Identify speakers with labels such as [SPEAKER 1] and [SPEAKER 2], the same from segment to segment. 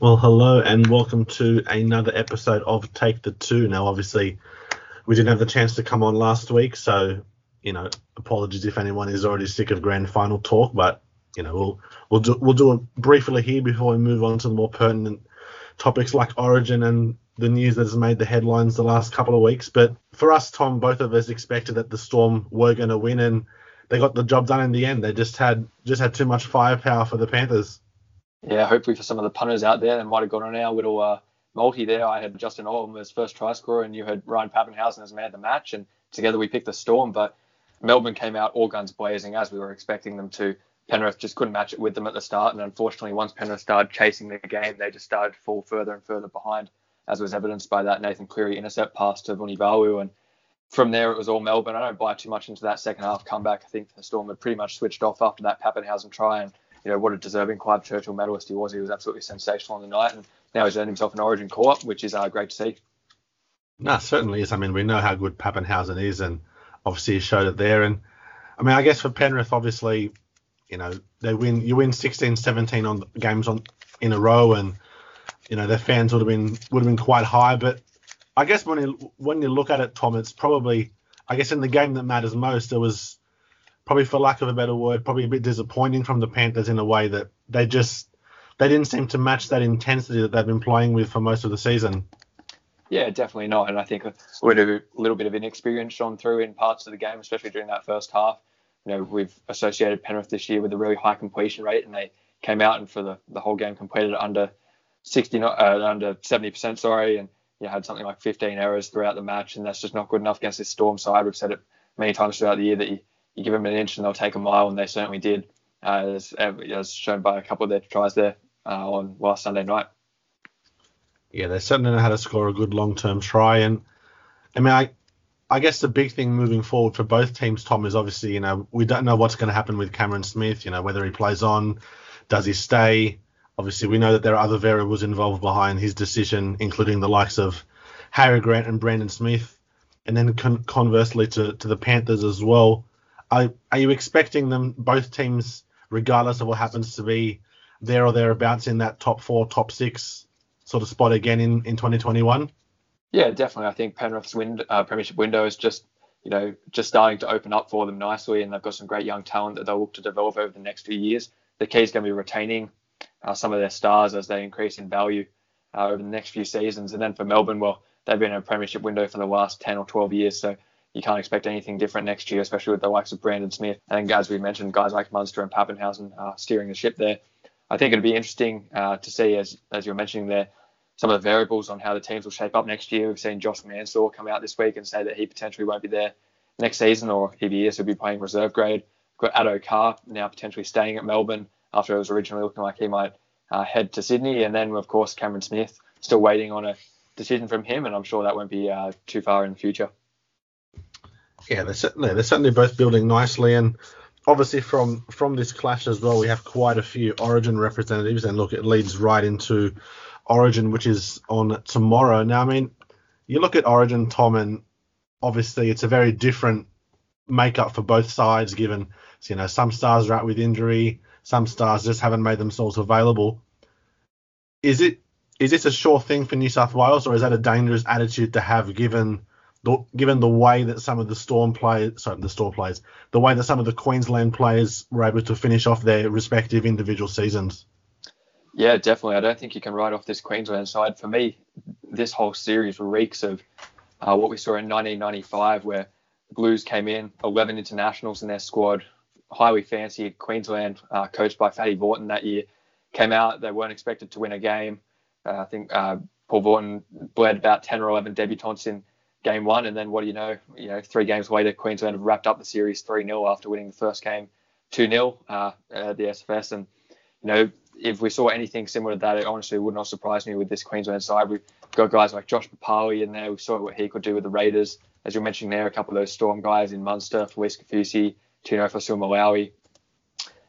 [SPEAKER 1] Well, hello and welcome to another episode of Take the Two. Now, obviously, we didn't have the chance to come on last week, so you know, apologies if anyone is already sick of grand final talk, but you know, we'll we'll do we'll do it briefly here before we move on to the more pertinent topics like Origin and the news that has made the headlines the last couple of weeks. But for us, Tom, both of us expected that the Storm were going to win, and they got the job done in the end. They just had just had too much firepower for the Panthers
[SPEAKER 2] yeah, hopefully for some of the punters out there that might have got on our little uh, multi there. I had Justin Olam as first try scorer, and you had Ryan Papenhuyzen as man of the match, and together we picked the Storm. But Melbourne came out all guns blazing as we were expecting them to. Penrith just couldn't match it with them at the start, and unfortunately, once Penrith started chasing the game, they just started to fall further and further behind, as was evidenced by that Nathan Cleary intercept pass to Vunivalu. And from there, it was all Melbourne. I don't buy too much into that second half comeback. I think the Storm had pretty much switched off after that Papenhuyzen try, and you know, what a deserving Clive Churchill medalist he was. He was absolutely sensational on the night, and now he's earned himself an Origin call-up, which is uh, great to see.
[SPEAKER 1] No, certainly is. I mean, we know how good Papenhuyzen is, and obviously he showed it there. And I mean, I guess for Penrith, obviously, you know, they win. You win 16, 17 on games on in a row, and you know their fans would have been would have been quite high. But I guess when you when you look at it, Tom, it's probably I guess in the game that matters most, there was probably for lack of a better word, probably a bit disappointing from the Panthers in a way that they just they didn't seem to match that intensity that they've been playing with for most of the season.
[SPEAKER 2] Yeah, definitely not. And I think with a little bit of inexperience shone through in parts of the game, especially during that first half. You know, we've associated Penrith this year with a really high completion rate, and they came out and for the, the whole game completed under 60, uh, under 70%, sorry, and you had something like 15 errors throughout the match, and that's just not good enough against this Storm side. We've said it many times throughout the year that you, you give them an inch and they'll take a mile, and they certainly did, uh, as, as, shown by a couple of their tries there uh, on last Sunday night.
[SPEAKER 1] Yeah, they certainly know how to score a good long-term try, and I mean, I, I guess the big thing moving forward for both teams, Tom, is obviously you know we don't know what's going to happen with Cameron Smith. You know whether he plays on, does he stay? Obviously, we know that there are other variables involved behind his decision, including the likes of Harry Grant and Brandon Smith, and then con- conversely to, to the Panthers as well. Are, are you expecting them, both teams, regardless of what happens to be there or thereabouts in that top four, top six sort of spot again in, in 2021?
[SPEAKER 2] Yeah, definitely. I think Penrith's win, uh, premiership window is just, you know, just starting to open up for them nicely, and they've got some great young talent that they'll look to develop over the next few years. The key is going to be retaining uh, some of their stars as they increase in value uh, over the next few seasons. And then for Melbourne, well, they've been in a premiership window for the last 10 or 12 years, so you can't expect anything different next year, especially with the likes of Brandon Smith and as we mentioned, guys like Munster and Papenhuyzen uh, steering the ship there. I think it'd be interesting uh, to see, as as you're mentioning there, some of the variables on how the teams will shape up next year. We've seen Josh Mansour come out this week and say that he potentially won't be there next season, or if he he'll be playing reserve grade. We've got Addo Carr now potentially staying at Melbourne after it was originally looking like he might uh, head to Sydney, and then of course Cameron Smith still waiting on a decision from him, and I'm sure that won't be uh, too far in the future
[SPEAKER 1] yeah, they're certainly they're certainly both building nicely, and obviously from from this clash as well, we have quite a few Origin representatives, and look, it leads right into Origin, which is on tomorrow. Now, I mean, you look at Origin, Tom, and obviously it's a very different makeup for both sides, given you know some stars are out with injury, some stars just haven't made themselves available. Is it is this a sure thing for New South Wales, or is that a dangerous attitude to have, given the, given the way that some of the Storm players, sorry, the Storm players, the way that some of the Queensland players were able to finish off their respective individual seasons.
[SPEAKER 2] Yeah, definitely. I don't think you can write off this Queensland side. For me, this whole series reeks of uh, what we saw in 1995, where the Blues came in, 11 internationals in their squad, highly fancied Queensland, uh, coached by Fatty Vautin that year, came out. They weren't expected to win a game. Uh, I think uh, Paul Vautin bled about 10 or 11 debutants in game one, and then what do you know? You know, three games later, Queensland have wrapped up the series 3 0 after winning the first game 2 0 uh, at the SFS. And, you know, if we saw anything similar to that, it honestly would not surprise me with this Queensland side. We've got guys like Josh Papalii in there. We saw what he could do with the Raiders. As you mentioned there, a couple of those Storm guys in Munster, Felise Kaufusi, Tino Fa'asuamaleaui.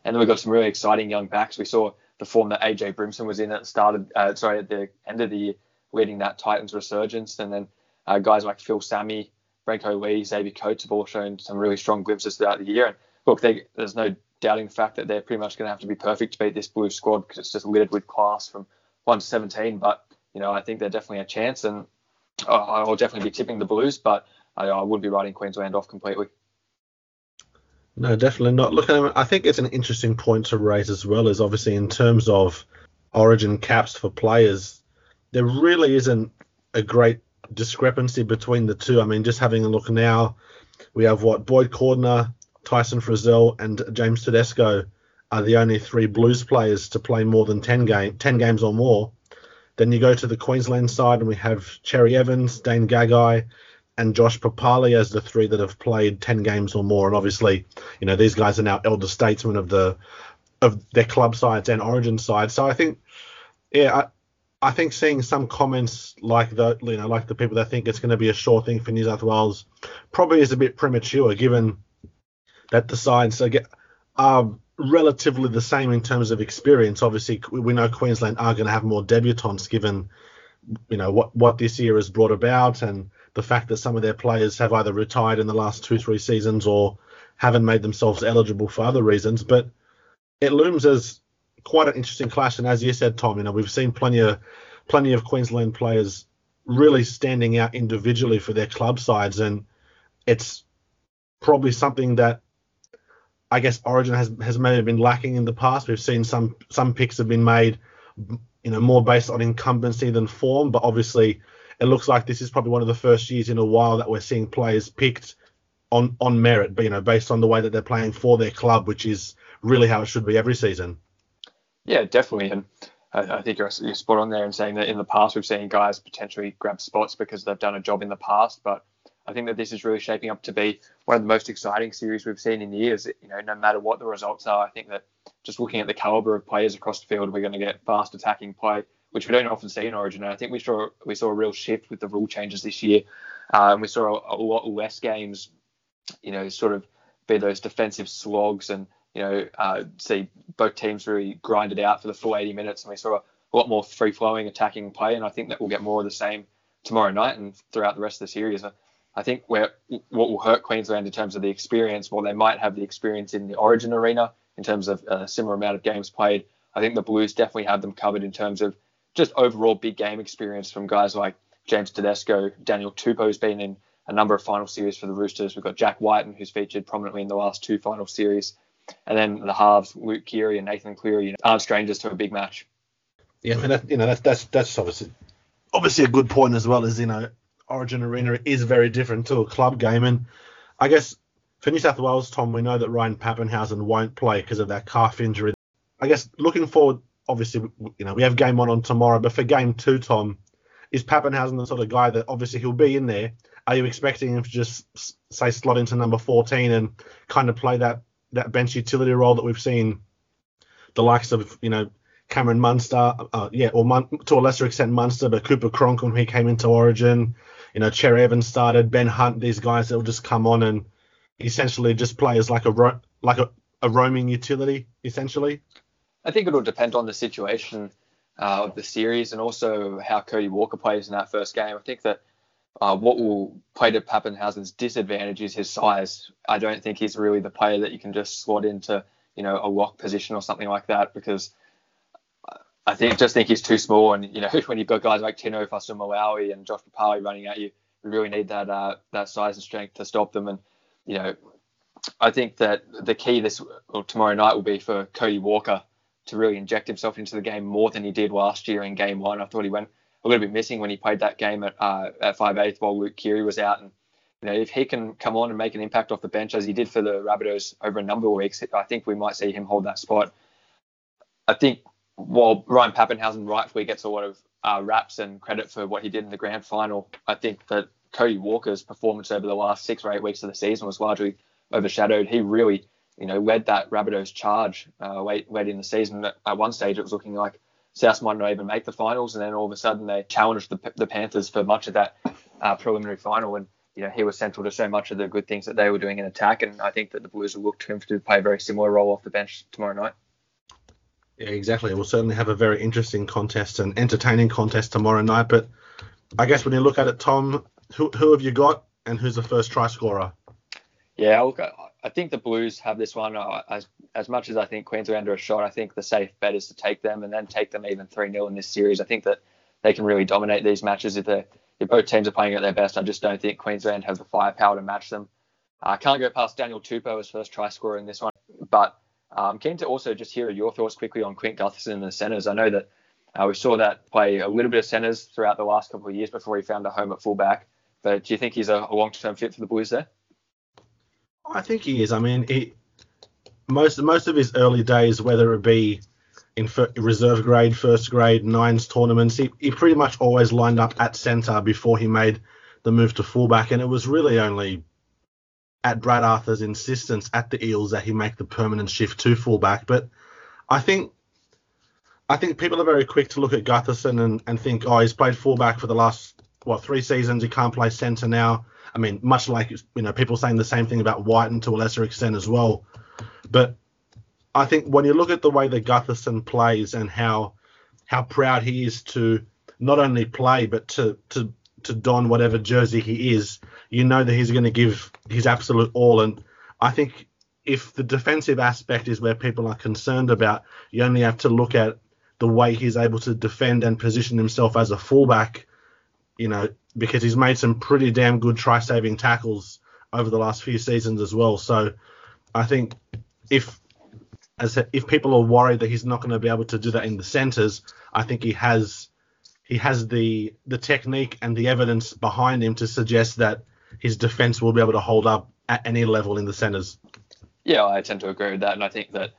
[SPEAKER 2] And then we've got some really exciting young backs. We saw the form that AJ Brimson was in at the start uh, sorry, at the end of the year, leading that Titans resurgence. And then uh, guys like Phil Sami, Brenko Lee, Xavier Coates have all shown some really strong glimpses throughout the year. And look, they, there's no doubting the fact that they're pretty much going to have to be perfect to beat this blue squad because it's just littered with class from one to 17, but you know I think they're definitely a chance, and I'll definitely be tipping the Blues, but I, I would be writing Queensland off completely.
[SPEAKER 1] No, definitely not. Look, I think it's an interesting point to raise as well. Is obviously in terms of Origin caps for players, there really isn't a great discrepancy between the two. I mean, just having a look now, we have what Boyd Cordner, Tyson Frizell, and James Tedesco are the only three Blues players to play more than 10 game 10 games or more. Then you go to the Queensland side and we have Cherry Evans, Dane Gagai, and Josh Papalii as the three that have played 10 games or more. And obviously, you know, these guys are now elder statesmen of the of their club sides and origin sides. So I think, yeah, I, think seeing some comments like the, you know, like the people that think it's going to be a sure thing for New South Wales probably is a bit premature given that the sides are relatively the same in terms of experience. Obviously, we know Queensland are going to have more debutants given, you know, what, what this year has brought about and the fact that some of their players have either retired in the last two, three seasons or haven't made themselves eligible for other reasons. But it looms as quite an interesting clash. And as you said, Tom, you know, we've seen plenty of plenty of Queensland players really standing out individually for their club sides, and it's probably something that I guess Origin has has maybe been lacking in the past. We've seen some some picks have been made, you know, more based on incumbency than form, but obviously it looks like this is probably one of the first years in a while that we're seeing players picked on on merit, but you know, based on the way that they're playing for their club, which is really how it should be every season.
[SPEAKER 2] Yeah, definitely, and I, I think you're, you're spot on there in saying that in the past we've seen guys potentially grab spots because they've done a job in the past, but I think that this is really shaping up to be one of the most exciting series we've seen in years. You know, no matter what the results are, I think that just looking at the caliber of players across the field, we're going to get fast attacking play which we don't often see in Origin. And I think we saw we saw a real shift with the rule changes this year. Uh, and we saw a, a, lot less games, you know, sort of be those defensive slogs and you know uh, see both teams really grind it out for the full 80 minutes. And we saw a, lot more free flowing attacking play. And I think that we'll get more of the same tomorrow night and throughout the rest of the series. I think where what will hurt Queensland in terms of the experience, while they might have the experience in the Origin arena in terms of a similar amount of games played, I think the Blues definitely have them covered in terms of just overall big game experience from guys like James Tedesco, Daniel Tupou's been in a number of final series for the Roosters. We've got Jack Wighton, who's featured prominently in the last two final series. And then the halves, Luke Keary and Nathan Cleary, you know, aren't strangers to a big match.
[SPEAKER 1] Yeah, I mean, that, you know, that's, that's, that's obviously, obviously a good point as well, as, you know, Origin Arena is very different to a club game. And I guess for New South Wales, Tom, we know that Ryan Papenhuyzen won't play because of that calf injury. I guess looking forward obviously, you know, we have game one on tomorrow, but for game two, Tom, is Papenhuyzen the sort of guy that obviously he'll be in there? Are you expecting him to just say slot into number 14 and kind of play that that bench utility role that we've seen the likes of you know Cameron Munster, uh, yeah, or Mun- to a lesser extent Munster, but Cooper Cronk when he came into Origin, you know, Cherry Evans started, Ben Hunt, these guys that will just come on and essentially just play as like a ro- like a, a roaming utility essentially.
[SPEAKER 2] I think it'll depend on the situation uh, of the series and also how Cody Walker plays in that first game. I think that uh, what will play to Papenhuyzen's disadvantage is his size. I don't think he's really the player that you can just slot into, you know, a lock position or something like that because I think just think he's too small. And you know, when you've got guys like Tino Fa'asuamaleaui and Josh Papalii running at you, you really need that uh, that size and strength to stop them. And you know, I think that the key this or tomorrow night will be for Cody Walker to really inject himself into the game more than he did last year in game one. I thought he went a little bit missing when he played that game at uh, at five eighth while Luke Keary was out. And you know, if he can come on and make an impact off the bench as he did for the Rabbitohs over a number of weeks, I think we might see him hold that spot. I think while Ryan Papenhuyzen rightfully gets a lot of uh, raps and credit for what he did in the grand final, I think that Cody Walker's performance over the last six or eight weeks of the season was largely overshadowed. He really you know, led that Rabbitohs charge uh, late, late in the season. At one stage, it was looking like South might not even make the finals, and then all of a sudden they challenged the, the Panthers for much of that uh, preliminary final. And you know, he was central to so much of the good things that they were doing in attack. And I think that the Blues will look to him to play a very similar role off the bench tomorrow night.
[SPEAKER 1] Yeah, exactly. We'll certainly have a very interesting contest and entertaining contest tomorrow night. But I guess when you look at it, Tom, who, who have you got, and who's the first try scorer?
[SPEAKER 2] Yeah, look, I think the Blues have this one. Uh, as as much as I think Queensland are a shot, I think the safe bet is to take them and then take them even 3 0 in this series. I think that they can really dominate these matches if if both teams are playing at their best. I just don't think Queensland have the firepower to match them. I can't go past Daniel Tupou as first try scorer in this one, but I'm keen to also just hear your thoughts quickly on Clint Gutherson in the centres. I know that uh, we saw that play a little bit of centres throughout the last couple of years before he found a home at fullback. But do you think he's a, a long-term fit for the Blues there?
[SPEAKER 1] I think he is. I mean, he most most of his early days, whether it be in reserve grade, first grade, nines tournaments, he, he pretty much always lined up at centre before he made the move to fullback, and it was really only at Brad Arthur's insistence at the Eels that he make the permanent shift to fullback. But I think I think people are very quick to look at Gutherson and, and think, oh, he's played fullback for the last what three seasons. He can't play centre now. I mean, much like you know people saying the same thing about Wighton to a lesser extent as well. But I think when you look at the way that Gutherson plays and how how proud he is to not only play but to to to don whatever jersey he is, you know that he's going to give his absolute all. And I think if the defensive aspect is where people are concerned about, you only have to look at the way he's able to defend and position himself as a fullback. You know, because he's made some pretty damn good try-saving tackles over the last few seasons as well. So I think if as if people are worried that he's not going to be able to do that in the centres, I think he has he has the the technique and the evidence behind him to suggest that his defence will be able to hold up at any level in the centres.
[SPEAKER 2] Yeah, I tend to agree with that, and I think that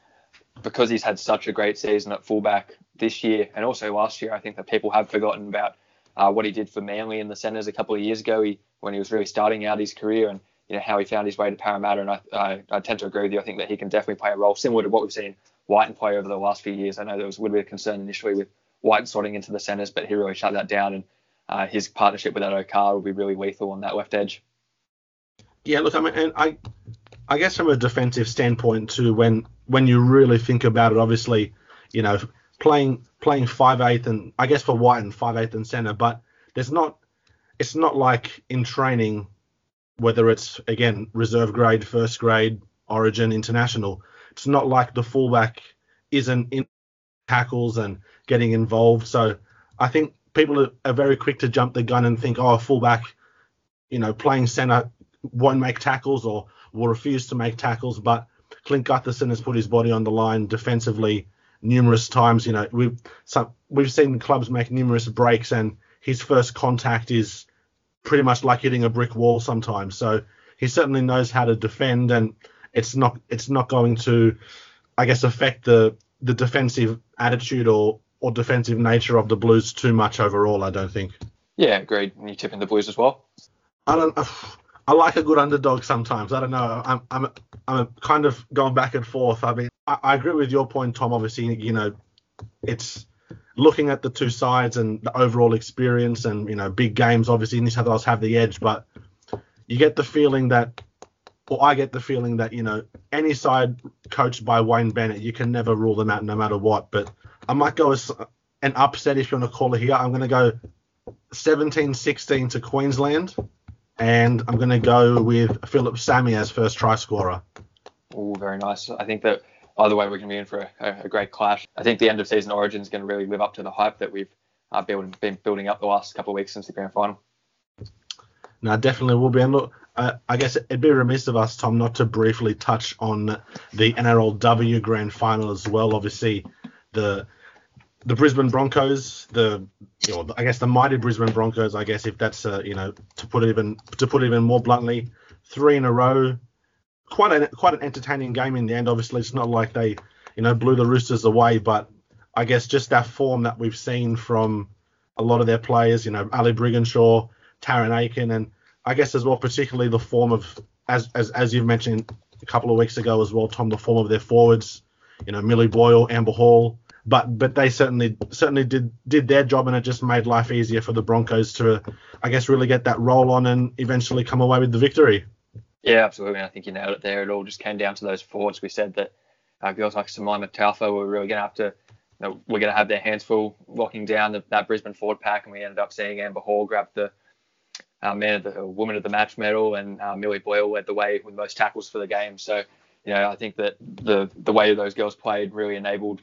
[SPEAKER 2] because he's had such a great season at fullback this year and also last year, I think that people have forgotten about uh, what he did for Manly in the centres a couple of years ago he, when he was really starting out his career and you know how he found his way to Parramatta. And I, I, I, tend to agree with you. I think that he can definitely play a role similar to what we've seen Wighton play over the last few years. I know there was a little bit of concern initially with White sorting into the centres, but he really shut that down. And uh, his partnership with Addo Carr will be really lethal on that left edge.
[SPEAKER 1] Yeah, look, I mean, and I, I guess from a defensive standpoint too, when when you really think about it, obviously, you know, playing playing five eighth and I guess for Wighton five eighth and center, but there's not it's not like in training whether it's again reserve grade, first grade, Origin, international. It's not like the fullback isn't in tackles and getting involved. So I think people are, are very quick to jump the gun and think, oh, fullback, you know, playing center won't make tackles or will refuse to make tackles. But Clint Gutherson has put his body on the line defensively numerous times. You know, we've some, we've seen clubs make numerous breaks, and his first contact is pretty much like hitting a brick wall sometimes. So he certainly knows how to defend, and it's not it's not going to, I guess, affect the the defensive attitude or or defensive nature of the Blues too much overall. I don't think.
[SPEAKER 2] Yeah, agreed. And you tipping the Blues as well?
[SPEAKER 1] I don't. I like a good underdog sometimes. I don't know. I'm I'm I'm kind of going back and forth. I mean, I, I agree with your point, Tom. Obviously, you know, it's looking at the two sides and the overall experience and you know big games obviously New South Wales have the edge but you get the feeling that or I get the feeling that you know any side coached by Wayne Bennett you can never rule them out no matter what but I might go as an upset if you want to call it here I'm going to go 17-16 to Queensland and I'm going to go with Philip Sami as first try scorer.
[SPEAKER 2] Oh, very nice. I think that either way, we're going to be in for a, a, great clash. I think the end of season origin is going to really live up to the hype that we've uh, build, been building up the last couple of weeks since the grand final.
[SPEAKER 1] No, definitely will be. And look, uh, I guess it'd be remiss of us, Tom, not to briefly touch on the NRLW grand final as well. Obviously, the the Brisbane Broncos, the you know, I guess the mighty Brisbane Broncos, I guess if that's uh, you know to put it even to put it even more bluntly, three in a row quite an quite an entertaining game in the end. Obviously, it's not like they you know blew the Roosters away, but I guess just that form that we've seen from a lot of their players, you know, Ali Brigginshaw, Tarryn Aiken, and I guess as well, particularly the form of as as as you've mentioned a couple of weeks ago as well, Tom, the form of their forwards, you know, Millie Boyle, Amber Hall. But but they certainly certainly did did their job and it just made life easier for the Broncos to I guess really get that roll on and eventually come away with the victory.
[SPEAKER 2] Yeah, absolutely. I think you nailed it there. It all just came down to those forwards. We said that uh, girls like Simaima Taufa were really going to have to, you know, we're going to have their hands full locking down the, that Brisbane forward pack, and we ended up seeing Amber Hall grab the uh, man of the woman of the match medal, and uh, Millie Boyle led the way with most tackles for the game. So, you know, I think that the the way those girls played really enabled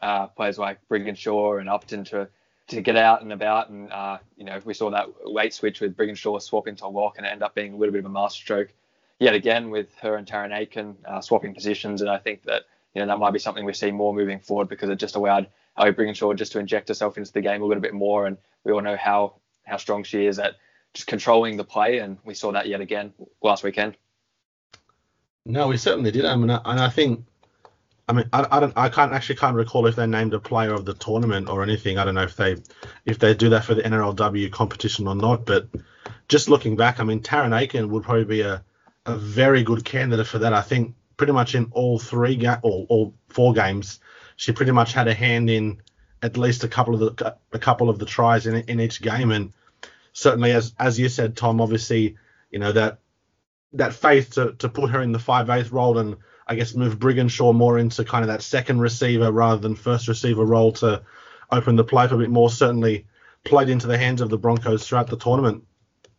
[SPEAKER 2] uh, players like Brigginshaw and Upton to to get out and about. And uh, you know, we saw that weight switch with Brigginshaw swapping to lock, and it ended up being a little bit of a masterstroke yet again with her and Tarryn Aiken uh, swapping positions. And I think that you know that might be something we see more moving forward because it just allowed Ali Brigginshaw just to inject herself into the game a little bit more. And we all know how how strong she is at just controlling the play, and we saw that yet again last weekend.
[SPEAKER 1] No, we certainly did. I mean, and I think, I mean, I, I don't, I can't actually can't recall if they named a player of the tournament or anything. I don't know if they, if they do that for the NRLW competition or not. But just looking back, I mean, Tarryn Aiken would probably be a, a very good candidate for that. I think pretty much in all three ga- all four games, she pretty much had a hand in at least a couple of the a couple of the tries in in each game, and certainly as as you said, Tom, obviously, you know that that faith to, to put her in the five eighth role and I guess move Brigginshaw more into kind of that second receiver rather than first receiver role to open the play a bit more certainly played into the hands of the Broncos throughout the tournament.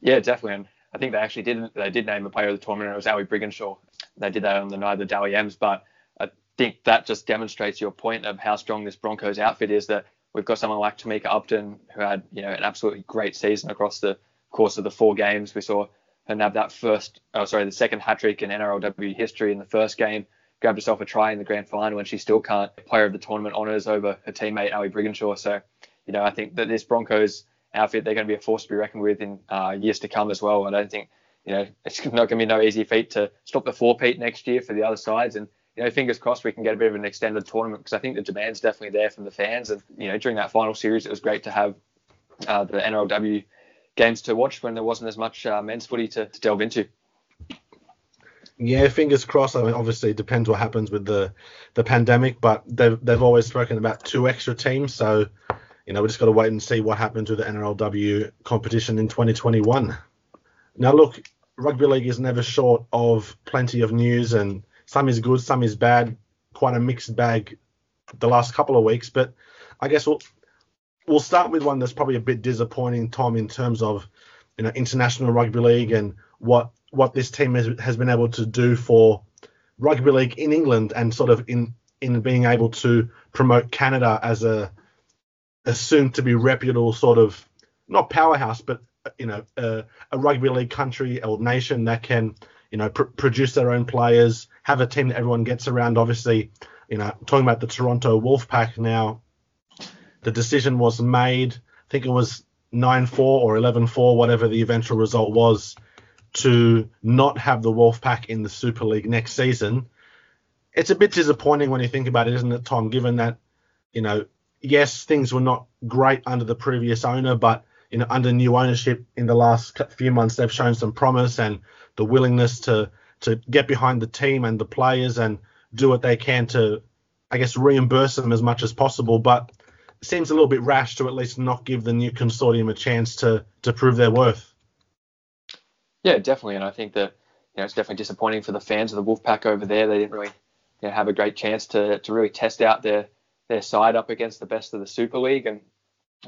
[SPEAKER 2] Yeah, definitely. And I think they actually did they did name a player of the tournament. It was Ali Brigginshaw. They did that on the night of the Dally M's, but I think that just demonstrates your point of how strong this Broncos outfit is. That we've got someone like Tamika Upton who had you know an absolutely great season across the course of the four games. We saw her have that first, oh sorry, the second hat trick in NRLW history in the first game. Grabbed herself a try in the grand final, and she still can't player of the tournament honours over her teammate Ali Brigginshaw. So, you know, I think that this Broncos outfit, they're going to be a force to be reckoned with in uh, years to come as well. I don't think, you know, it's not going to be no easy feat to stop the four-peat next year for the other sides. And, you know, fingers crossed we can get a bit of an extended tournament because I think the demand's definitely there from the fans. And, you know, during that final series, it was great to have uh, the NRLW games to watch when there wasn't as much uh, men's footy to, to delve into.
[SPEAKER 1] Yeah, fingers crossed. I mean, obviously, it depends what happens with the the pandemic, but they've they've always spoken about two extra teams, so you know, we just got to wait and see what happens with the NRLW competition in 2021. Now, look, rugby league is never short of plenty of news, and some is good, some is bad. Quite a mixed bag the last couple of weeks, but I guess we'll we'll start with one that's probably a bit disappointing, Tom, in terms of you know international rugby league and what what this team has, has been able to do for rugby league in England and sort of in in being able to promote Canada as a a soon to be reputable sort of not powerhouse, but you know a rugby league country or nation that can you know pr- produce their own players, have a team that everyone gets around. Obviously, you know talking about the Toronto Wolfpack now, the decision was made. I think it was 9-4 or 11-4, whatever the eventual result was, to not have the Wolfpack in the Super League next season. It's a bit disappointing when you think about it, isn't it, Tom? Given that you know yes, things were not great under the previous owner, but you know, under new ownership in the last few months, they've shown some promise and the willingness to to get behind the team and the players and do what they can to, I guess, reimburse them as much as possible. But seems a little bit rash to at least not give the new consortium a chance to to prove their worth.
[SPEAKER 2] Yeah, definitely, and I think that you know it's definitely disappointing for the fans of the Wolfpack over there. They didn't really you know, have a great chance to to really test out their their side up against the best of the Super League, and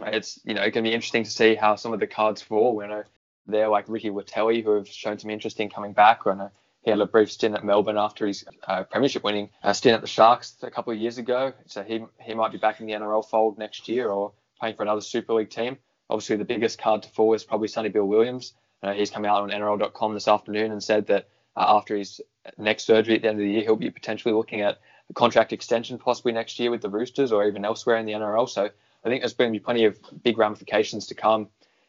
[SPEAKER 2] it's you know going to be interesting to see how some of the cards fall. We know they're like Ricky Leutele, who have shown some interest in coming back. Know he had a brief stint at Melbourne after his uh, premiership winning uh, stint at the Sharks a couple of years ago. So he he might be back in the NRL fold next year or playing for another Super League team. Obviously, the biggest card to fall is probably Sonny Bill Williams. Uh, he's come out on NRL.com this afternoon and said that uh, after his next surgery at the end of the year, he'll be potentially looking at a contract extension possibly next year with the Roosters or even elsewhere in the NRL. So I think there's going to be plenty of big ramifications to come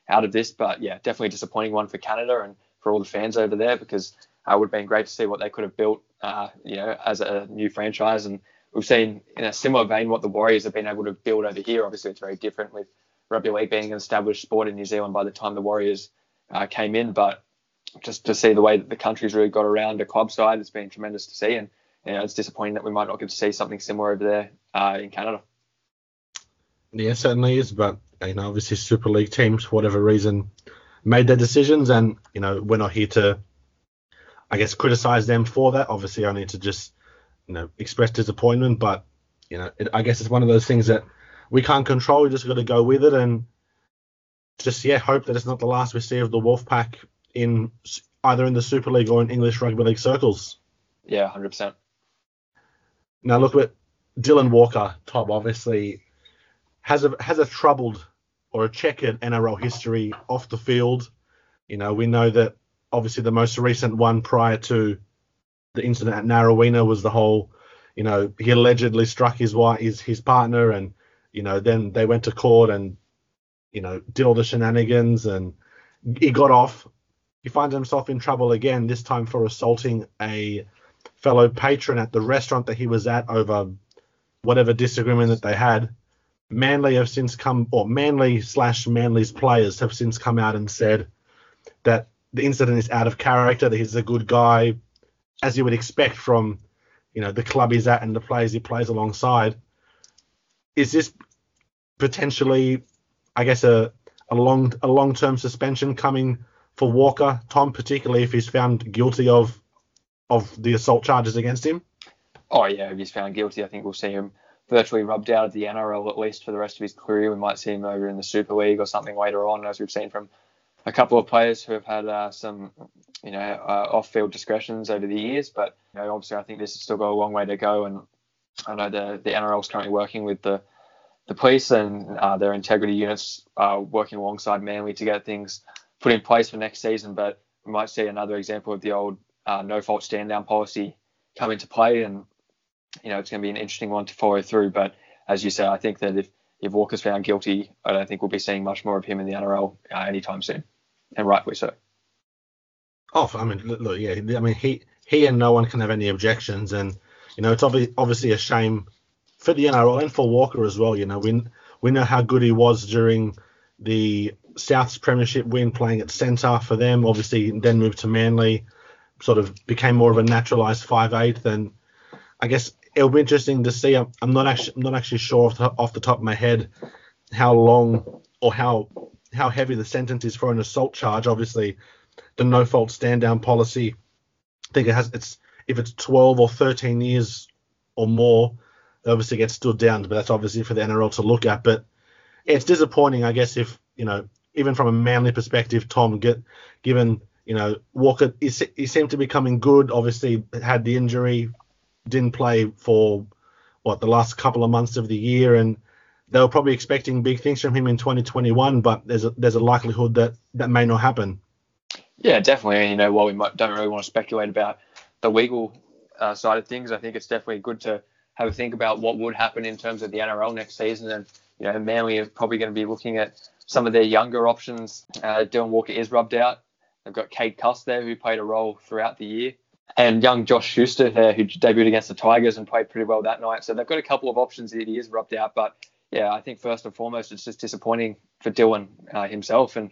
[SPEAKER 2] out of this. But yeah, definitely a disappointing one for Canada and for all the fans over there because uh, would have been great to see what they could have built, uh, you know, as a new franchise. And we've seen in a similar vein what the Warriors have been able to build over here. Obviously, it's very different with rugby league being an established sport in New Zealand by the time the Warriors uh, came in. But just to see the way that the country's really got around a club side, it's been tremendous to see. And you know, it's disappointing that we might not get to see something similar over there uh, in Canada.
[SPEAKER 1] Yeah, certainly is. But you know, obviously, Super League teams, for whatever reason, made their decisions, and you know, we're not here to, I guess, criticize them for that. Obviously, I need to just, you know, express disappointment. But you know, it, I guess it's one of those things that we can't control. We just got to go with it, and just yeah, hope that it's not the last we see of the Wolfpack in either in the Super League or in English rugby league circles.
[SPEAKER 2] Yeah, hundred percent.
[SPEAKER 1] Now look at Dylan Walker, Tom. Obviously has a has a troubled or a checkered NRL history off the field. You know, we know that obviously the most recent one prior to the incident at Narrowena was the whole, you know, he allegedly struck his wife, his his partner, and you know, then they went to court and you know did all the shenanigans, and he got off. He finds himself in trouble again, this time for assaulting a fellow patron at the restaurant that he was at over whatever disagreement that they had. Manly have since come, or Manly slash Manly's players have since come out and said that the incident is out of character, that he's a good guy, as you would expect from, you know, the club he's at and the players he plays alongside. Is this potentially, I guess, a a long a long term suspension coming for Walker, Tom, particularly if he's found guilty of of the assault charges against him?
[SPEAKER 2] Oh yeah, if he's found guilty, I think we'll see him virtually rubbed out of the NRL at least for the rest of his career. We might see him over in the Super League or something later on, as we've seen from a couple of players who have had uh, some, you know, uh, off-field discretions over the years. But you know, obviously, I think this has still got a long way to go. And I know the the NRL is currently working with the the police and uh, their integrity units are working alongside Manly to get things put in place for next season. But we might see another example of the old uh, no fault stand down policy come into play, and you know, it's going to be an interesting one to follow through. But as you said, I think that if if Walker's found guilty, I don't think we'll be seeing much more of him in the NRL uh, anytime soon and rightfully so.
[SPEAKER 1] Oh, I mean, look, yeah, I mean, he he and no one can have any objections, and you know, it's obviously obviously a shame for the NRL and for Walker as well. You know, we we know how good he was during the South's Premiership win, playing at centre for them. Obviously, then moved to Manly, sort of became more of a naturalised five eighth, and I guess it'll be interesting to see. I'm, I'm not actually I'm not actually sure off the, off the top of my head how long or how how heavy the sentence is for an assault charge. Obviously, the no fault stand down policy. I think it has it's if it's 12 or 13 years or more, it obviously gets stood down. But that's obviously for the NRL to look at. But it's disappointing, I guess, if you know even from a manly perspective, Tom get given you know Walker he, he seemed to be coming good. Obviously had the injury, didn't play for what the last couple of months of the year and they were probably expecting big things from him in 2021, but there's a, there's a likelihood that that may not happen.
[SPEAKER 2] Yeah, definitely. And you know, while we might, don't really want to speculate about the legal uh, side of things, I think it's definitely good to have a think about what would happen in terms of the NRL next season. And you know, Manly are probably going to be looking at some of their younger options. Uh, Dylan Walker is rubbed out. They've got Cade Cust there, who played a role throughout the year, and young Josh Schuster there, who debuted against the Tigers and played pretty well that night. So they've got a couple of options that he is rubbed out, but yeah, I think first and foremost, it's just disappointing for Dylan uh, himself. And,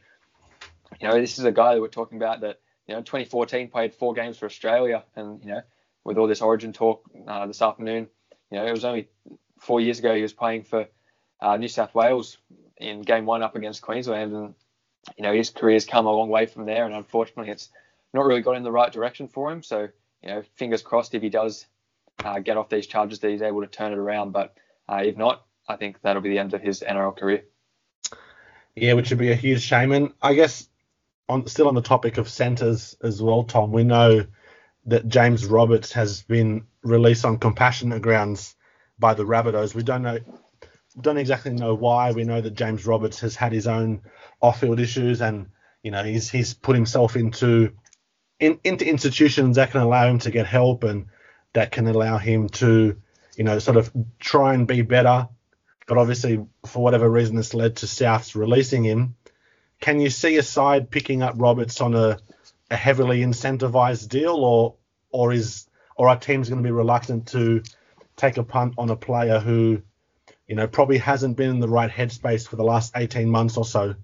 [SPEAKER 2] you know, this is a guy that we're talking about that, you know, 2014 played four games for Australia. And, you know, with all this origin talk uh, this afternoon, you know, it was only four years ago he was playing for uh, New South Wales in game one up against Queensland. And, you know, his career's come a long way from there. And unfortunately, it's not really got in the right direction for him. So, you know, fingers crossed if he does uh, get off these charges that he's able to turn it around. But uh, if not, I think that'll be the end of his NRL career.
[SPEAKER 1] Yeah, which would be a huge shame. And I guess on still on the topic of centres as well, Tom, we know that James Roberts has been released on compassionate grounds by the Rabbitohs. We don't know don't exactly know why. We know that James Roberts has had his own off-field issues, and you know he's he's put himself into in, into institutions that can allow him to get help and that can allow him to you know sort of try and be better but obviously for whatever reason this led to Souths releasing him. Can you see a side picking up Roberts on a, a heavily incentivized deal, or or is or are teams going to be reluctant to take a punt on a player who, you know, probably hasn't been in the right headspace for the last 18 months or so?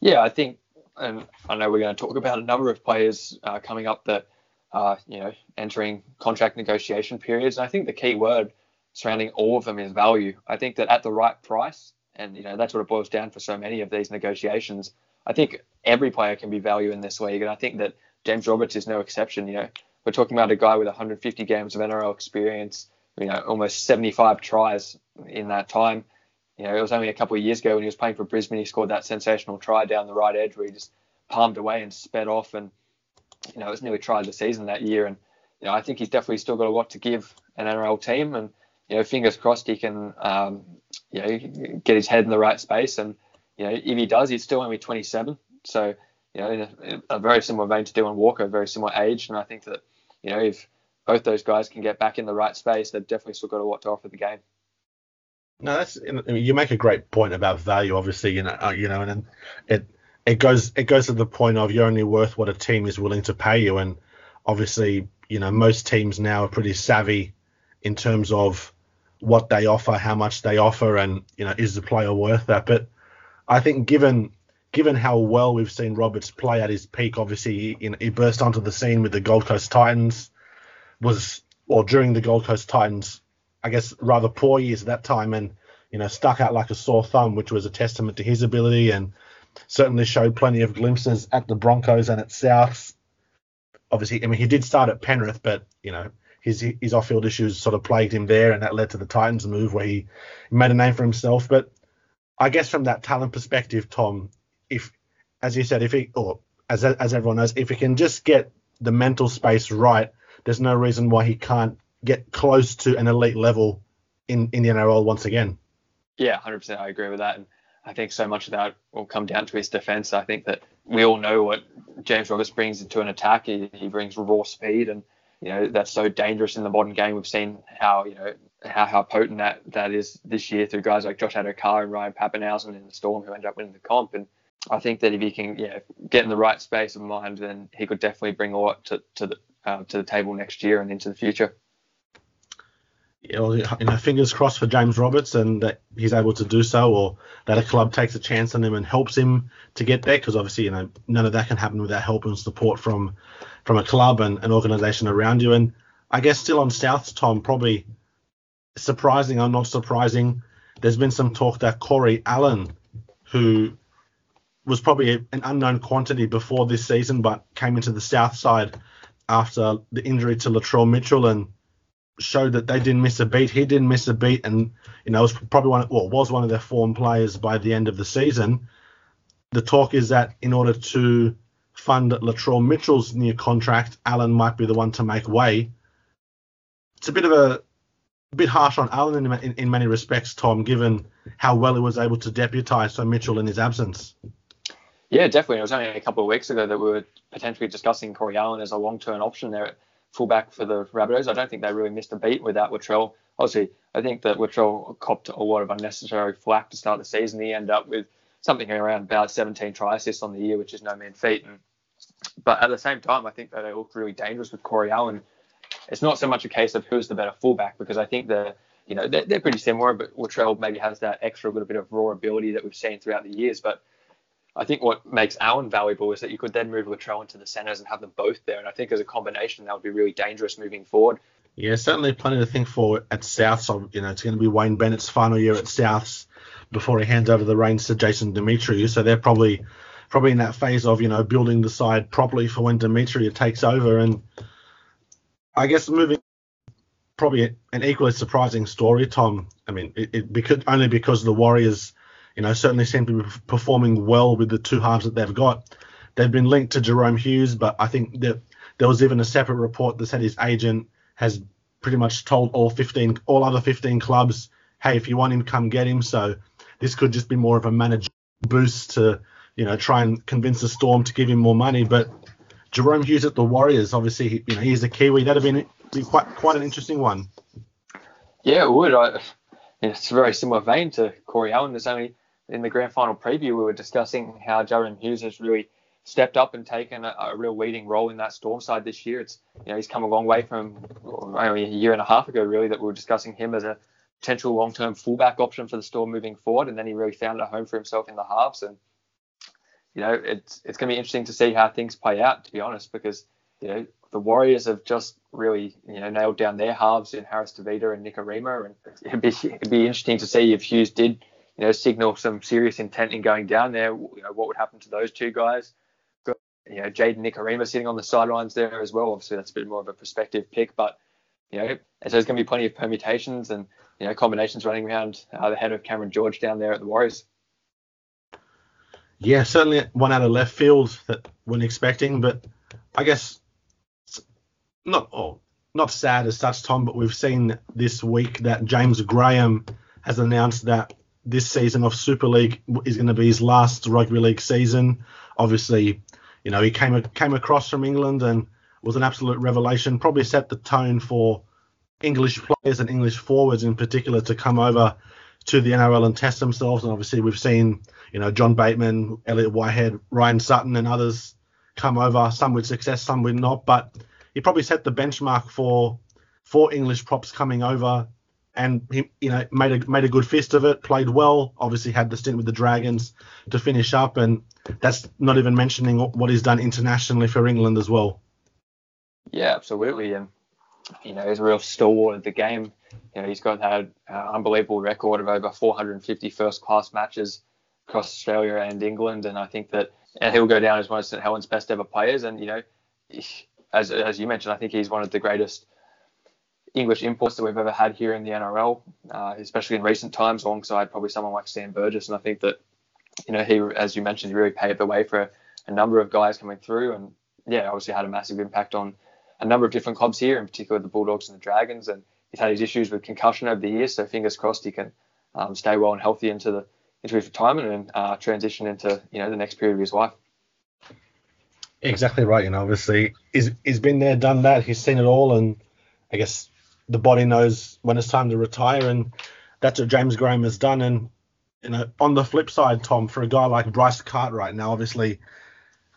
[SPEAKER 2] Yeah, I think, and I know we're going to talk about a number of players uh, coming up that are, you know, entering contract negotiation periods. And I think the key word surrounding all of them is value. I think that at the right price, and you know that's what it boils down for so many of these negotiations. I think every player can be value in this league, and I think that James Roberts is no exception. You know, we're talking about a guy with 150 games of NRL experience, you know, almost 75 tries in that time, you know, it was only a couple of years ago when he was playing for Brisbane, he scored that sensational try down the right edge where he just palmed away and sped off, and you know, it was nearly tried the season that year. And you know, I think he's definitely still got a lot to give an NRL team, and you know, fingers crossed he can, um, you know, get his head in the right space. And you know, if he does, he's still only 27, so you know, in a, in a very similar vein to Dylan Walker, very similar age, and I think that you know, if both those guys can get back in the right space, they've definitely still got a lot to offer the game.
[SPEAKER 1] No, that's I mean, you make a great point about value. Obviously, you know, uh, you know, and it it goes it goes to the point of you're only worth what a team is willing to pay you, and obviously, you know, most teams now are pretty savvy in terms of what they offer, how much they offer, and you know, is the player worth that? But I think given given how well we've seen Roberts play at his peak, obviously he, he burst onto the scene with the Gold Coast Titans, was or during the Gold Coast Titans I guess, rather poor years at that time and, you know, stuck out like a sore thumb, which was a testament to his ability and certainly showed plenty of glimpses at the Broncos and at Souths. Obviously, I mean, he did start at Penrith, but, you know, his his off-field issues sort of plagued him there, and that led to the Titans move where he made a name for himself. But I guess from that talent perspective, Tom, if as you said, if he or as as everyone knows, if he can just get the mental space right, there's no reason why he can't get close to an elite level in, in the NRL once again.
[SPEAKER 2] Yeah, 100%. I agree with that. And I think so much of that will come down to his defense. I think that we all know what James Roberts brings into an attack. He, he brings raw speed, and you know that's so dangerous in the modern game. We've seen how you know how, how potent that, that is this year through guys like Josh Addo-Carr and Ryan Papenhuyzen in the Storm who ended up winning the comp. And I think that if he can yeah, get in the right space of mind, then he could definitely bring a lot to, to the uh, to the table next year and into the future Yeah,
[SPEAKER 1] you know, fingers crossed for James Roberts and that he's able to do so, or that a club takes a chance on him and helps him to get there. Because obviously, you know, none of that can happen without help and support from from a club and an organisation around you. And I guess still on South, Tom, probably surprising or not surprising, there's been some talk that Corey Allen, who was probably an unknown quantity before this season, but came into the South side after the injury to Latrell Mitchell and showed that they didn't miss a beat. He didn't miss a beat, and you know was probably one. Well, was one of their form players by the end of the season. The talk is that in order to fund Latrell Mitchell's new contract, Allen might be the one to make way. It's a bit of a, a bit harsh on Allen in, in, in, many respects, Tom, given how well he was able to deputise for Mitchell in his absence.
[SPEAKER 2] Yeah, definitely. It was only a couple of weeks ago that we were potentially discussing Corey Allen as a long-term option there at fullback for the Rabbitohs. I don't think they really missed a beat without Latrell. Obviously, I think that Latrell copped a lot of unnecessary flack to start the season. He ended up with something around about 17 try assists on the year, which is no mean feat. And, but at the same time, I think that they looked really dangerous with Corey Allen. It's not so much a case of who's the better fullback because I think the you know they're, they're pretty similar, but Latrell maybe has that extra little bit of raw ability that we've seen throughout the years. But I think what makes Allen valuable is that you could then move Latrell into the centres and have them both there. And I think as a combination, that would be really dangerous moving forward.
[SPEAKER 1] Yeah, certainly plenty to think for at South. So, um, you know, it's going to be Wayne Bennett's final year at Souths before he hands over the reins to Jason Demetriou. So they're probably probably in that phase of, you know, building the side properly for when Demetriou takes over. And I guess moving probably an equally surprising story, Tom. I mean, it, it because only because the Warriors – you know, certainly seem to be performing well with the two halves that they've got. They've been linked to Jahrome Hughes, but I think that there was even a separate report that said his agent has pretty much told all 15, all other 15 clubs, hey, if you want him, come get him. So this could just be more of a manager boost to, you know, try and convince the Storm to give him more money. But Jahrome Hughes at the Warriors, obviously, you know, he's a Kiwi. That'd have been be quite quite an interesting one.
[SPEAKER 2] Yeah, it would. I, it's a very similar vein to Corey Allen. There's only in the grand final preview, we were discussing how Jahrome Hughes has really stepped up and taken a, a, real leading role in that Storm side this year. It's you know he's come a long way from only a year and a half ago, really, that we were discussing him as a potential long-term fullback option for the Storm moving forward, and then he really found a home for himself in the halves. And you know it's it's going to be interesting to see how things play out, to be honest, because you know the Warriors have just really you know nailed down their halves in Harris Tavita and Nikorima, and it'd be it'd be interesting to see if Hughes did you know, signal some serious intent in going down there. You know, what would happen to those two guys? You know, Jayden Nikorima sitting on the sidelines there as well. Obviously, that's a bit more of a prospective pick, but you know, so there's going to be plenty of permutations, and you know combinations running around uh, the head of Cameron George down there at the Warriors.
[SPEAKER 1] Yeah, certainly one out of left field that we're expecting, but I guess not oh, not sad as such, Tom. But we've seen this week that James Graham has announced that this season of Super League is going to be his last rugby league season. Obviously, you know he came came across from England and was an absolute revelation. Probably set the tone for English players and English forwards in particular to come over to the NRL and test themselves. And obviously, we've seen you know John Bateman, Elliot Whitehead, Ryan Sutton, and others come over. Some with success, some with not. But he probably set the benchmark for for English props coming over. And he, you know, made a made a good fist of it. Played well. Obviously, had the stint with the Dragons to finish up, and that's not even mentioning what he's done internationally for England as well.
[SPEAKER 2] Yeah, absolutely. And you know, he's a real stalwart of the game. You know, he's got that uh, unbelievable record of over 450 first class matches across Australia and England. And I think that and he'll go down as one of St Helens' best ever players. And, you know, as, as you mentioned, I think he's one of the greatest English imports that we've ever had here in the NRL, uh, especially in recent times, alongside probably someone like Sam Burgess. And I think that, you know, he, as you mentioned, he really paved the way for a, a number of guys coming through. And, yeah, obviously had a massive impact on a number of different clubs here, in particular the Bulldogs and the Dragons. And he's had his issues with concussion over the years, so fingers crossed he can um, stay well and healthy into the into his retirement and uh, transition into you know the next period of his life.
[SPEAKER 1] Exactly right. You know, obviously he's he's been there, done that. He's seen it all, and I guess the body knows when it's time to retire, and that's what James Graham has done. And you know, on the flip side, Tom, for a guy like Bryce Cartwright, now obviously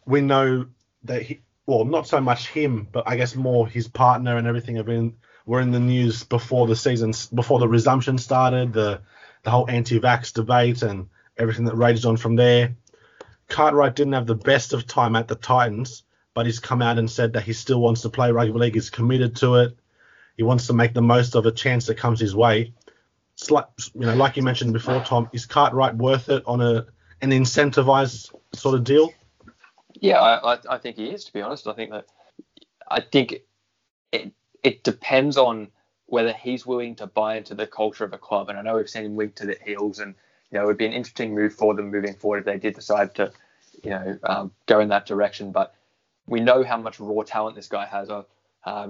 [SPEAKER 1] we know that he, well, not so much him, but I guess more his partner and everything have been were in the news before the season, before the resumption started, the the whole anti-vax debate and everything that raged on from there. Cartwright didn't have the best of time at the Titans, but he's come out and said that he still wants to play rugby league. He's committed to it. He wants to make the most of a chance that comes his way. It's like you know, like you mentioned before, Tom, is Cartwright worth it on a an incentivized sort of deal?
[SPEAKER 2] Yeah, I, I think he is. To be honest, I think that I think it it depends on whether he's willing to buy into the culture of a club. And I know we've seen him linked to the Eels, and you know it would be an interesting move for them moving forward if they did decide to, you know, um, go in that direction. But we know how much raw talent this guy has. Uh,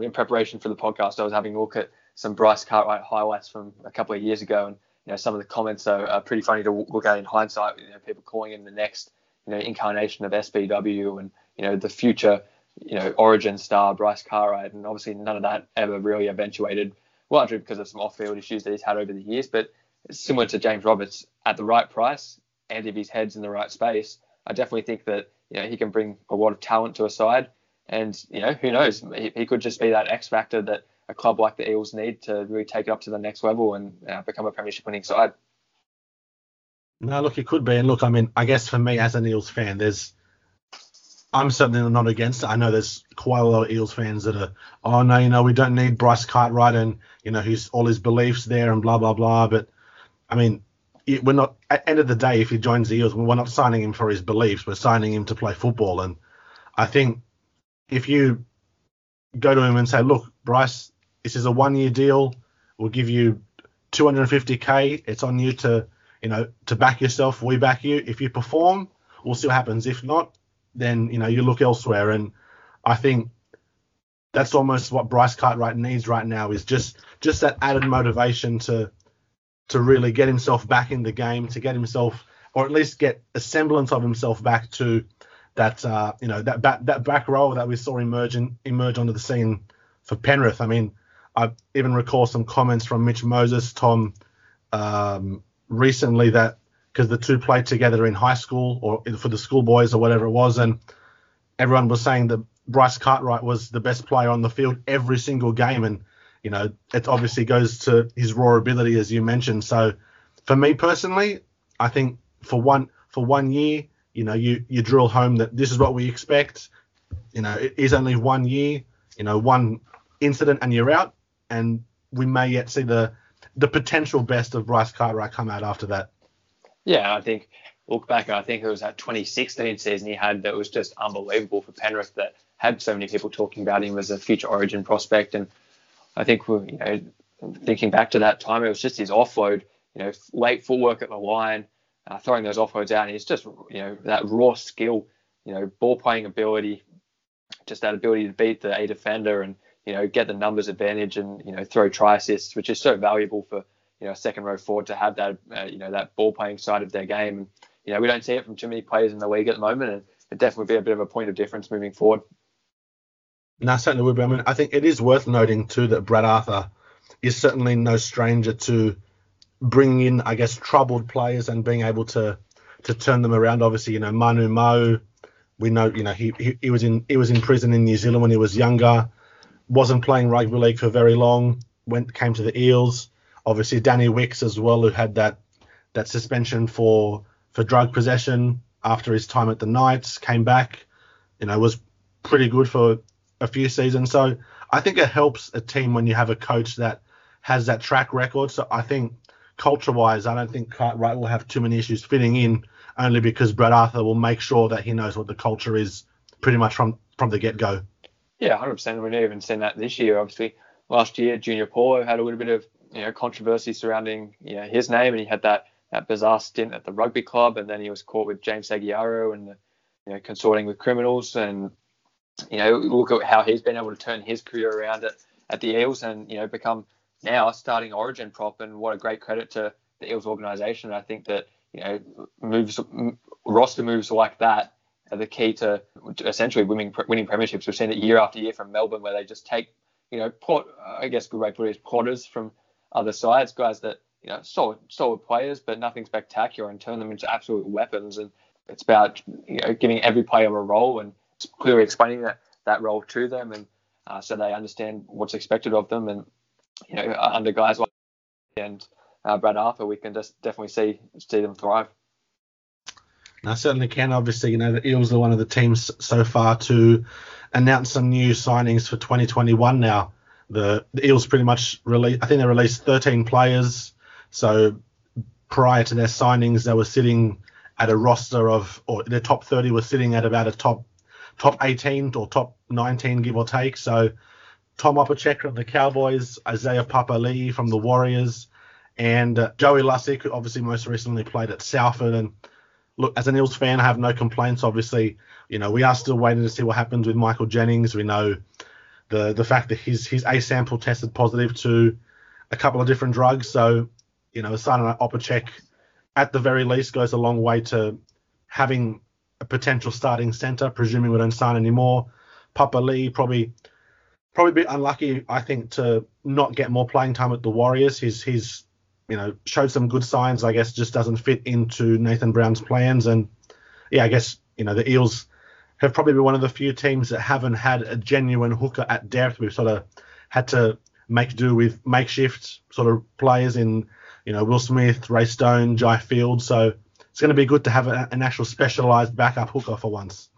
[SPEAKER 2] in preparation for the podcast, I was having a look at some Bryce Cartwright highlights from a couple of years ago, and you know some of the comments are, are pretty funny to look at in hindsight. You know, people calling him the next you know incarnation of SBW and you know the future you know origin star Bryce Cartwright, and obviously none of that ever really eventuated, Well, largely because of some off-field issues that he's had over the years. But similar to James Roberts, at the right price and if his head's in the right space, I definitely think that you know he can bring a lot of talent to a side, and you know who knows, he, he could just be that X factor that a club like the Eels need to really take it up to the next level and uh, become a premiership winning side.
[SPEAKER 1] No, look, it could be. And look, I mean, I guess for me as an Eels fan, there's I'm certainly not against it. I know there's quite a lot of Eels fans that are, oh no, you know, we don't need Bryce Cartwright and you know his all his beliefs there and blah blah blah. But I mean, we're not at end of the day, if he joins the Eels, we're not signing him for his beliefs. We're signing him to play football. And I think if you go to him and say, look, Bryce, this is a one year deal. We'll give you 250k. It's on you to you know, to back yourself, we back you. If you perform, we'll see what happens. If not, then you know you look elsewhere. And I think that's almost what Bryce Cartwright needs right now is just just that added motivation to to really get himself back in the game, to get himself or at least get a semblance of himself back to that uh, you know that back that back row that we saw emerge emerge onto the scene for Penrith. I mean, I even recall some comments from Mitch Moses, Tom um, recently that because the two played together in high school or for the schoolboys or whatever it was, and everyone was saying that Bryce Cartwright was the best player on the field every single game, and you know it obviously goes to his raw ability as you mentioned. So for me personally, I think for one for one year, you know, you you drill home that this is what we expect. You know, it is only one year. You know, one incident and you're out, and we may yet see the the potential best of Bryce Cartwright come out after that.
[SPEAKER 2] Yeah, I think look back, I think it was that 2016 season he had that was just unbelievable for Penrith that had so many people talking about him as a future Origin prospect, and I think we, you know thinking back to that time, it was just his offload, you know, late footwork at the line, uh, throwing those offloads out. And he's just, you know, that raw skill, you know, ball playing ability, just that ability to beat the A defender and, you know, get the numbers advantage and, you know, throw try assists, which is so valuable for, you know, a second row forward to have that, uh, you know, that ball playing side of their game. And, you know, we don't see it from too many players in the league at the moment. And it definitely be a bit of a point of difference moving forward.
[SPEAKER 1] No, certainly would be. I mean, I think it is worth noting too that Brad Arthur is certainly no stranger to bringing in, I guess, troubled players and being able to to turn them around. Obviously, you know, Manu Ma'u, we know, you know, he, he, he was in he was in prison in New Zealand when he was younger, wasn't playing rugby league for very long, went came to the Eels. Obviously, Danny Wicks as well, who had that that suspension for for drug possession after his time at the Knights, came back, you know, was pretty good for a few seasons. So I think it helps a team when you have a coach that has that track record. So I think culture wise, I don't think Cartwright will have too many issues fitting in only because Brad Arthur will make sure that he knows what the culture is pretty much from, from the get
[SPEAKER 2] Yeah, 100%. We've even seen that this year, obviously. Last year, Junior Paulo had a little bit of you know controversy surrounding you know, his name, and he had that, that bizarre stint at the rugby club, and then he was caught with James Segeyaro and you know, consorting with criminals, and you know look at how he's been able to turn his career around at, at the Eels, and you know become now a starting Origin prop, and what a great credit to the Eels organisation. I think that you know moves roster moves like that the key to essentially winning winning premierships. We've seen it year after year from Melbourne, where they just take you know plot, I guess good way to put it is plotters from other sides, guys that you know solid solid players, but nothing spectacular, and turn them into absolute weapons. And it's about you know giving every player a role and clearly explaining that that role to them, and uh, so they understand what's expected of them. And you know, under guys like and uh, Brad Arthur, we can just definitely see see them thrive.
[SPEAKER 1] I certainly can. Obviously, you know, the Eels are one of the teams so far to announce some new signings for 2021 now. The, the Eels pretty much released, I think they released 13 players. So prior to their signings, they were sitting at a roster of, or their top 30 was sitting at about a top top 18 or top 19, give or take. So Tom Opacic from the Cowboys, Isaiah Papali'i from the Warriors, and uh, Joey Lussick, who obviously most recently played at Salford. And look, as an Eels fan, I have no complaints. Obviously, you know, we are still waiting to see what happens with Michael Jennings. We know the the fact that his his A sample tested positive to a couple of different drugs. So, you know, signing Opacic at the very least goes a long way to having a potential starting centre, presuming we don't sign anymore. Papali'i probably probably a bit unlucky, I think, to not get more playing time at the Warriors. He's he's you know showed some good signs. I guess just doesn't fit into Nathan Brown's plans. And yeah, I guess you know the Eels have probably been one of the few teams that haven't had a genuine hooker at depth. We've sort of had to make do with makeshift sort of players in you know Will Smith, Ray Stone, Jai Field. So it's going to be good to have a, an actual specialised backup hooker for once.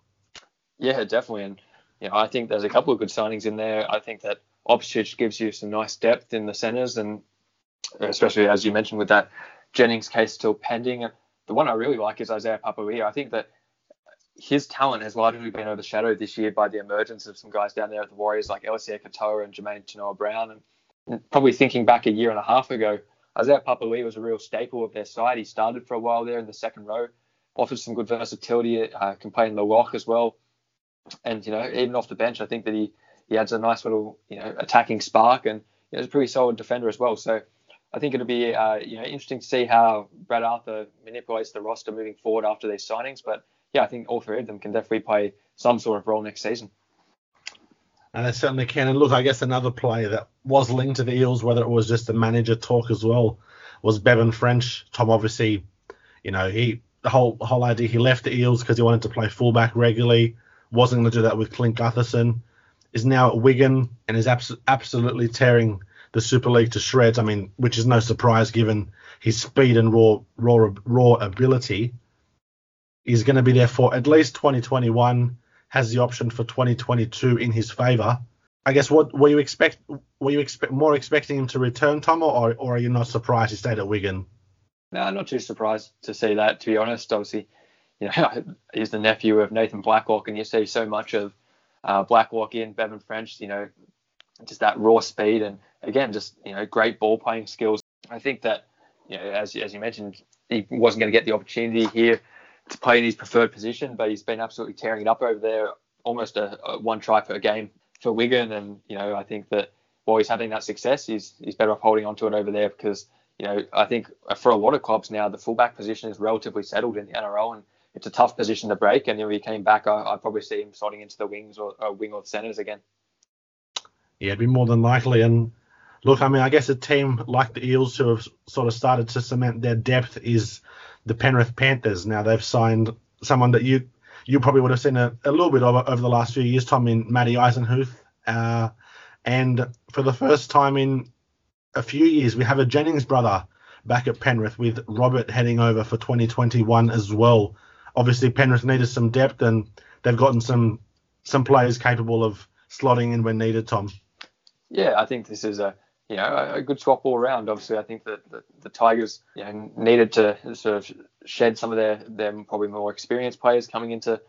[SPEAKER 2] Yeah, definitely. And you know, I think there's a couple of good signings in there. I think that Opacic gives you some nice depth in the centres, and especially as you mentioned with that Jennings case still pending. The one I really like is Isaiah Papali'i. I think that his talent has largely been overshadowed this year by the emergence of some guys down there at the Warriors like Eliesa Katoa and Jamayne Taunoa-Brown. And probably thinking back a year and a half ago, Isaiah Papali'i was a real staple of their side. He started for a while there in the second row, offered some good versatility, uh, can play in the lock as well and you know even off the bench, I think that he he adds a nice little you know attacking spark, and you know, he's a pretty solid defender as well. So I think it'll be uh, you know interesting to see how Brad Arthur manipulates the roster moving forward after these signings. But yeah, I think all three of them can definitely play some sort of role next season.
[SPEAKER 1] And they certainly can. And look, I guess another player that was linked to the Eels, whether it was just the manager talk as well, was Bevan French. Tom obviously, you know, he the whole whole idea he left the Eels because he wanted to play fullback regularly wasn't going to do that with Clint Gutherson, is now at Wigan and is abs- absolutely tearing the Super League to shreds. I mean, which is no surprise given his speed and raw raw raw ability. He's going to be there for at least 2021. Has the option for 2022 in his favour. I guess what were you expect? Were you expect more expecting him to return, Tom, or or are you not surprised he stayed at Wigan?
[SPEAKER 2] No, I'm not too surprised to see that. To be honest, obviously you know, he's the nephew of Nathan Blacklock, and you see so much of uh, Blacklock in Bevan French, you know, just that raw speed and again, just you know, great ball playing skills. I think that you know, as as you mentioned, he wasn't going to get the opportunity here to play in his preferred position, but he's been absolutely tearing it up over there. Almost a, a one try per game for Wigan, and you know, I think that while he's having that success, he's he's better off holding on to it over there because you know, I think for a lot of clubs now, the fullback position is relatively settled in the NRL, and it's a tough position to break. And if he came back, I, would probably see him slotting into the wings or, or wing or centres again.
[SPEAKER 1] Yeah, it'd be more than likely. And look, I mean, I guess a team like the Eels who have sort of started to cement their depth is the Penrith Panthers. Now they've signed someone that you you probably would have seen a, a little bit of over the last few years, Tom, in Matty Eisenhuth. Uh, and for the first time in a few years, we have a Jennings brother back at Penrith with Robert heading over for 2021 as well. Obviously, Penrith needed some depth, and they've gotten some some players capable of slotting in when needed. Tom.
[SPEAKER 2] Yeah, I think this is a you know a good swap all around. Obviously, I think that the, the Tigers you know, needed to sort of shed some of their their probably more experienced players coming into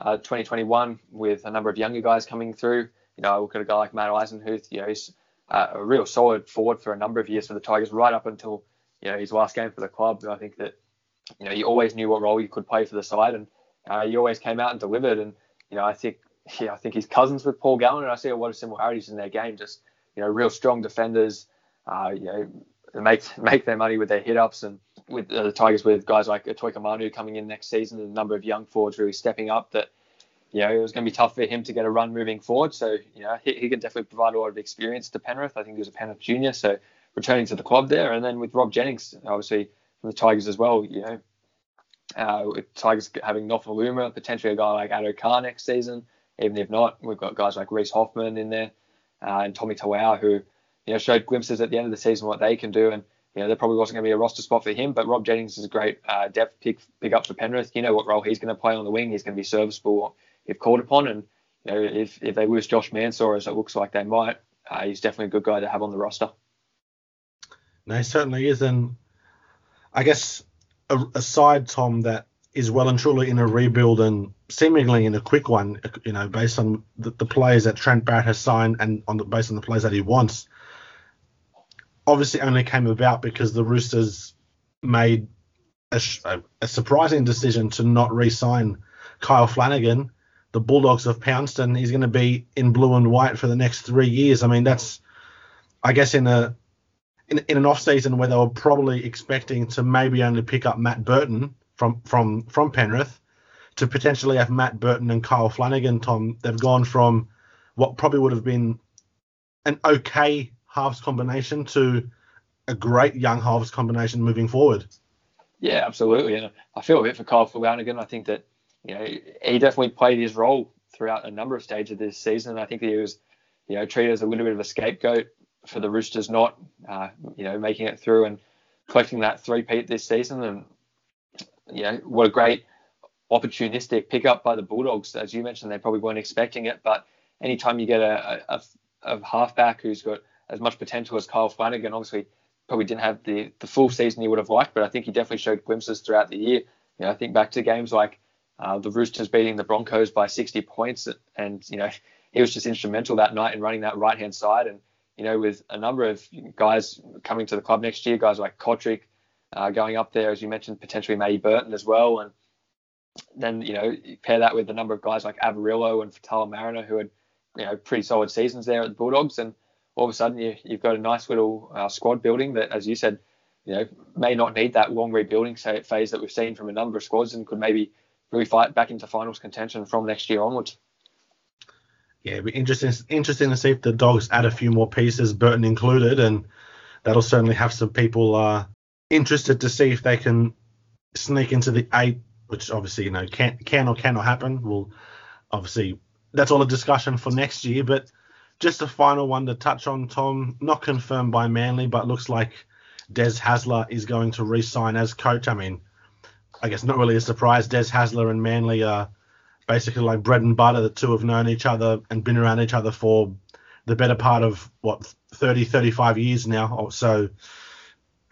[SPEAKER 2] uh, 2021 with a number of younger guys coming through. You know, I look at a guy like Matt Eisenhuth. You know, he's uh, a real solid forward for a number of years for the Tigers, right up until you know his last game for the club. I think that you know he always knew what role he could play for the side, and uh, he always came out and delivered. And you know, I think yeah, I think he's cousins with Paul Gallen, and I see a lot of similarities in their game. Just you know, real strong defenders. Uh, you know, make make their money with their hit ups, and with uh, the Tigers with guys like Utoikamanu coming in next season, and a number of young forwards really stepping up. That you know, it was going to be tough for him to get a run moving forward. So, you know, he, he can definitely provide a lot of experience to Penrith. I think he was a Penrith junior, so returning to the club there. And then with Rob Jennings, obviously from the Tigers as well, you know, uh, with Tigers having Nofoaluma, potentially a guy like Addo Carr next season. Even if not, we've got guys like Reese Hoffman in there uh, and Tommy Talau who, you know, showed glimpses at the end of the season what they can do. And, you know, there probably wasn't going to be a roster spot for him, but Rob Jennings is a great uh, depth pick, pick up for Penrith. You know what role he's going to play on the wing. He's going to be serviceable if called upon. And you know, if if they lose Josh Mansour, as it looks like they might, uh, he's definitely a good guy to have on the roster.
[SPEAKER 1] No, he certainly is, and I guess aside Tom that is well and truly in a rebuild and seemingly in a quick one, you know, based on the, the players that Trent Barrett has signed and on the, based on the players that he wants. Obviously, only came about because the Roosters made a, a surprising decision to not re-sign Kyle Flanagan the Bulldogs of Pouncetown, he's going to be in blue and white for the next three years. I mean, that's, I guess, in a in, in an off season where they were probably expecting to maybe only pick up Matt Burton from from from Penrith to potentially have Matt Burton and Kyle Flanagan. Tom, they've gone from what probably would have been an okay halves combination to a great young halves combination moving forward.
[SPEAKER 2] Yeah, absolutely. And I feel a bit for Kyle Flanagan. I think that you know, he definitely played his role throughout a number of stages of this season. And I think that he was, you know, treated as a little bit of a scapegoat for the Roosters not, uh, you know, making it through and collecting that three-peat this season. And, you know, what a great opportunistic pickup by the Bulldogs. As you mentioned, they probably weren't expecting it, but anytime you get a, a, a halfback who's got as much potential as Kyle Flanagan, obviously probably didn't have the, the full season he would have liked, but I think he definitely showed glimpses throughout the year. You know, I think back to games like uh, the Roosters beating the Broncos by 60 points, and you know he was just instrumental that night in running that right hand side. And you know with a number of guys coming to the club next year, guys like Cotric uh, going up there, as you mentioned, potentially Matty Burton as well, and then you know pair that with a number of guys like Averillo and Faitala-Mariner who had you know pretty solid seasons there at the Bulldogs, and all of a sudden you, have got a nice little uh, squad building that, as you said, you know may not need that long rebuilding phase that we've seen from a number of squads and could maybe really fight back into finals contention from next year onwards.
[SPEAKER 1] Yeah, it'd be interesting interesting to see if the dogs add a few more pieces, Burton included, and that'll certainly have some people uh, interested to see if they can sneak into the eight, which obviously you know can can or cannot happen. Well, obviously that's all a discussion for next year, but just a final one to touch on, Tom. Not confirmed by Manly, but looks like Des Hasler is going to re-sign as coach. I mean, I guess not really a surprise. Des Hasler and Manly are basically like bread and butter. The two have known each other and been around each other for the better part of what 30, 35 years now. So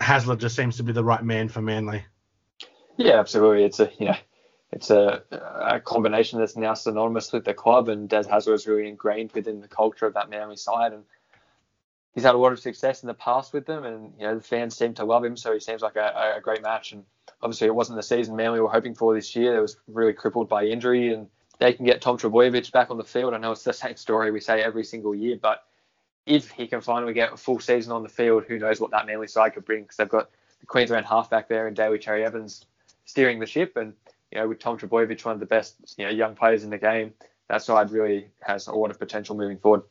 [SPEAKER 1] Hasler just seems to be the right man for Manly.
[SPEAKER 2] Yeah, absolutely. It's a you know, it's a, a combination that's now synonymous with the club, and Des Hasler is really ingrained within the culture of that Manly side. And he's had a lot of success in the past with them, and you know the fans seem to love him. So he seems like a, a great match. And obviously, it wasn't the season Manly were hoping for this year. It was really crippled by injury, and they can get Tom Trbojevic back on the field. I know it's the same story we say every single year, but if he can finally get a full season on the field, who knows what that Manly side could bring? Because they've got the Queensland halfback there and Daly Cherry Evans steering the ship, and you know with Tom Trbojevic, one of the best you know young players in the game, that side really has a lot of potential moving forward.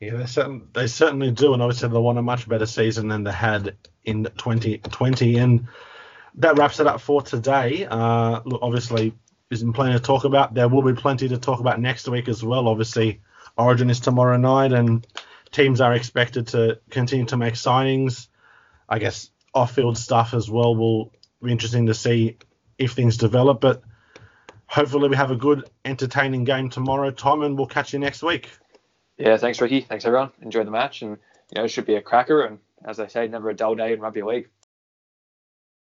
[SPEAKER 1] Yeah, they certainly, they certainly do, and obviously they want a much better season than they had in 2020. And that wraps it up for today. Uh, look, obviously, there's plenty to talk about. There will be plenty to talk about next week as well. Obviously, Origin is tomorrow night, and teams are expected to continue to make signings. I guess off-field stuff as well will be interesting to see if things develop. But hopefully, we have a good, entertaining game tomorrow, Tom, and we'll catch you next week.
[SPEAKER 2] Yeah, thanks, Ricky. Thanks, everyone. Enjoy the match, and you know, it should be a cracker. And as I say, never a dull day in rugby league.